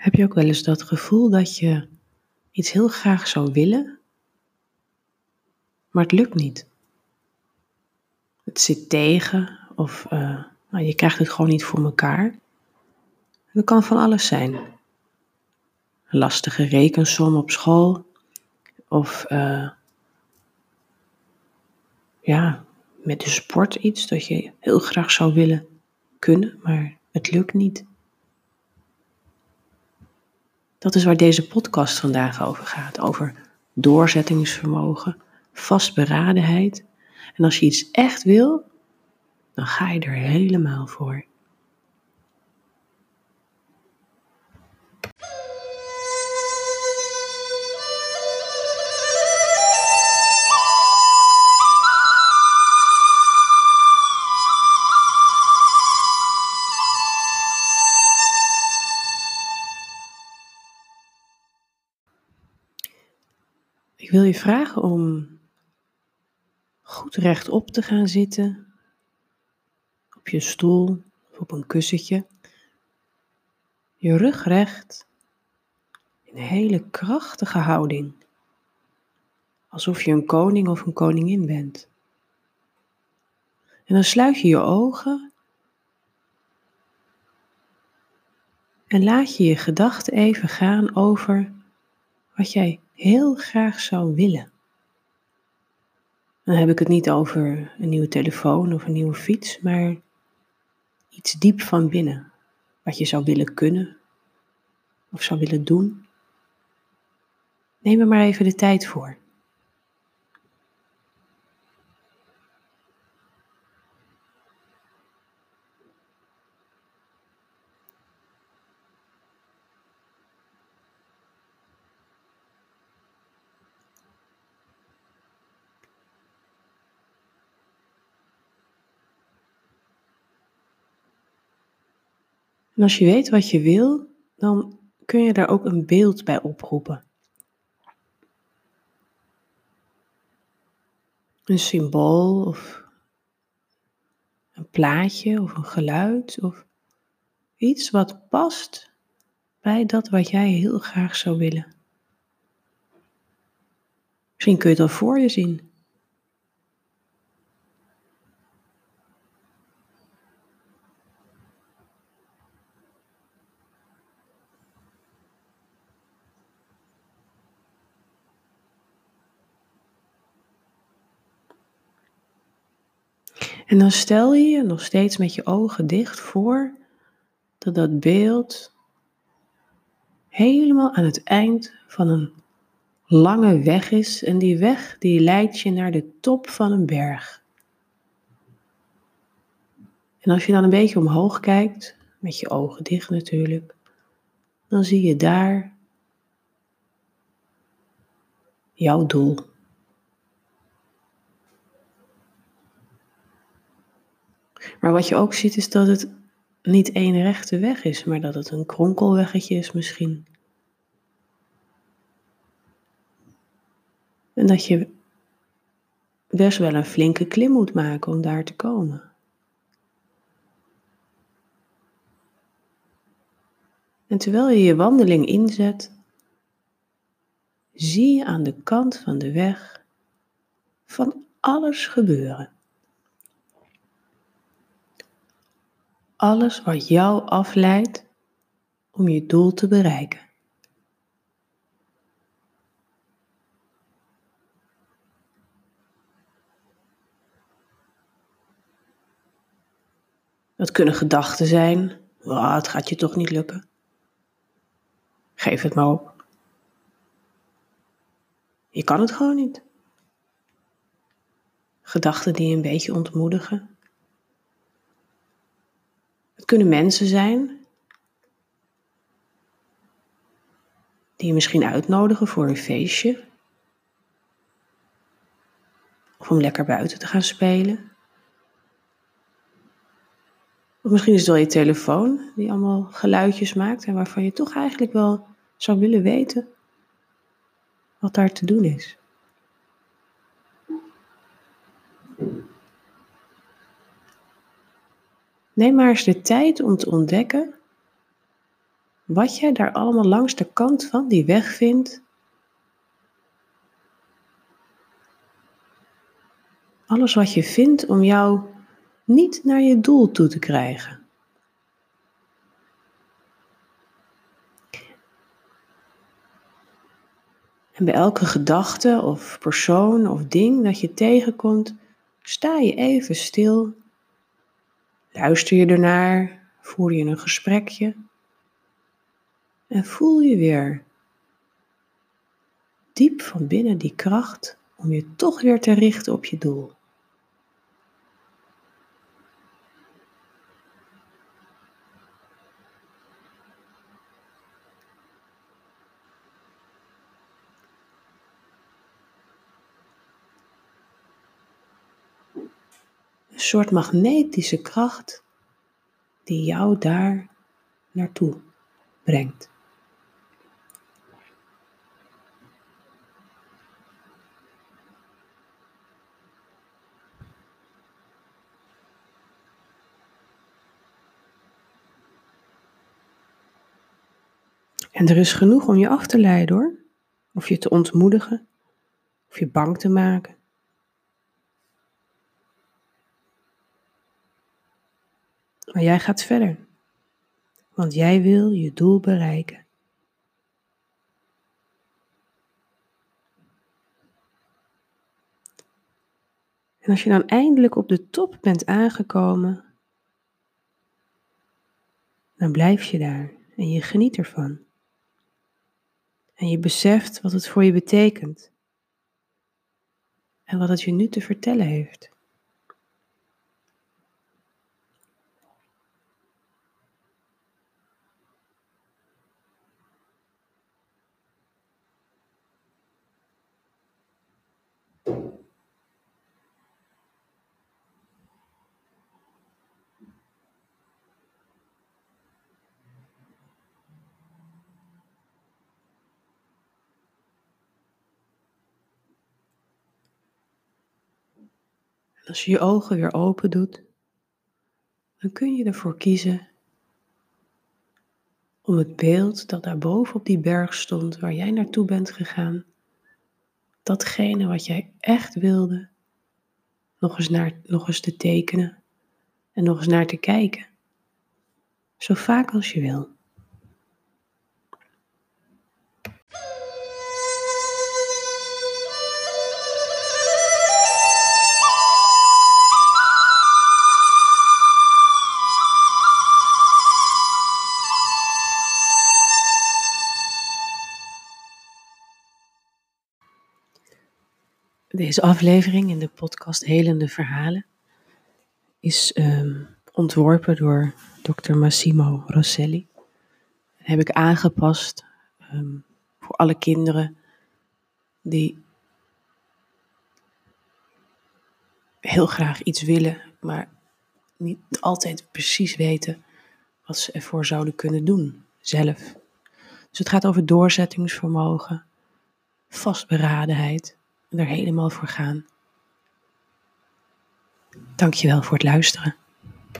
Heb je ook wel eens dat gevoel dat je iets heel graag zou willen, maar het lukt niet? Het zit tegen of uh, nou, je krijgt het gewoon niet voor elkaar. Dat kan van alles zijn. Een lastige rekensom op school of uh, ja, met de sport iets dat je heel graag zou willen kunnen, maar het lukt niet. Dat is waar deze podcast vandaag over gaat. Over doorzettingsvermogen, vastberadenheid. En als je iets echt wil, dan ga je er helemaal voor. Ik wil je vragen om goed rechtop te gaan zitten, op je stoel of op een kussentje. Je rug recht, in een hele krachtige houding, alsof je een koning of een koningin bent. En dan sluit je je ogen en laat je je gedachten even gaan over wat jij heel graag zou willen. Dan heb ik het niet over een nieuwe telefoon of een nieuwe fiets, maar iets diep van binnen. Wat je zou willen kunnen of zou willen doen. Neem er maar even de tijd voor. En als je weet wat je wil, dan kun je daar ook een beeld bij oproepen. Een symbool of een plaatje of een geluid of iets wat past bij dat wat jij heel graag zou willen. Misschien kun je het al voor je zien. En dan stel je je nog steeds met je ogen dicht voor dat dat beeld helemaal aan het eind van een lange weg is en die weg die leidt je naar de top van een berg. En als je dan een beetje omhoog kijkt, met je ogen dicht natuurlijk, dan zie je daar jouw doel. Maar wat je ook ziet is dat het niet één rechte weg is, maar dat het een kronkelweggetje is misschien. En dat je best wel een flinke klim moet maken om daar te komen. En terwijl je je wandeling inzet, zie je aan de kant van de weg van alles gebeuren. Alles wat jou afleidt om je doel te bereiken. Dat kunnen gedachten zijn. Oh, het gaat je toch niet lukken. Geef het maar op. Je kan het gewoon niet. Gedachten die een beetje ontmoedigen kunnen mensen zijn die je misschien uitnodigen voor een feestje. Of om lekker buiten te gaan spelen. Of misschien is het wel je telefoon die allemaal geluidjes maakt en waarvan je toch eigenlijk wel zou willen weten wat daar te doen is. Neem maar eens de tijd om te ontdekken wat jij daar allemaal langs de kant van die weg vindt. Alles wat je vindt om jou niet naar je doel toe te krijgen. En bij elke gedachte of persoon of ding dat je tegenkomt, sta je even stil. Luister je ernaar, voer je een gesprekje en voel je weer diep van binnen die kracht om je toch weer te richten op je doel. Soort magnetische kracht die jou daar naartoe brengt. En er is genoeg om je af te leiden hoor. Of je te ontmoedigen, of je bang te maken. Maar jij gaat verder, want jij wil je doel bereiken. En als je dan eindelijk op de top bent aangekomen, dan blijf je daar en je geniet ervan. En je beseft wat het voor je betekent en wat het je nu te vertellen heeft. Als je je ogen weer open doet, dan kun je ervoor kiezen om het beeld dat daar boven op die berg stond, waar jij naartoe bent gegaan, datgene wat jij echt wilde, nog eens, naar, nog eens te tekenen en nog eens naar te kijken. Zo vaak als je wil. Deze aflevering in de podcast Helende Verhalen is um, ontworpen door Dr. Massimo Rosselli. heb ik aangepast um, voor alle kinderen die heel graag iets willen, maar niet altijd precies weten wat ze ervoor zouden kunnen doen zelf. Dus het gaat over doorzettingsvermogen, vastberadenheid er helemaal voor gaan. Dankjewel voor het luisteren.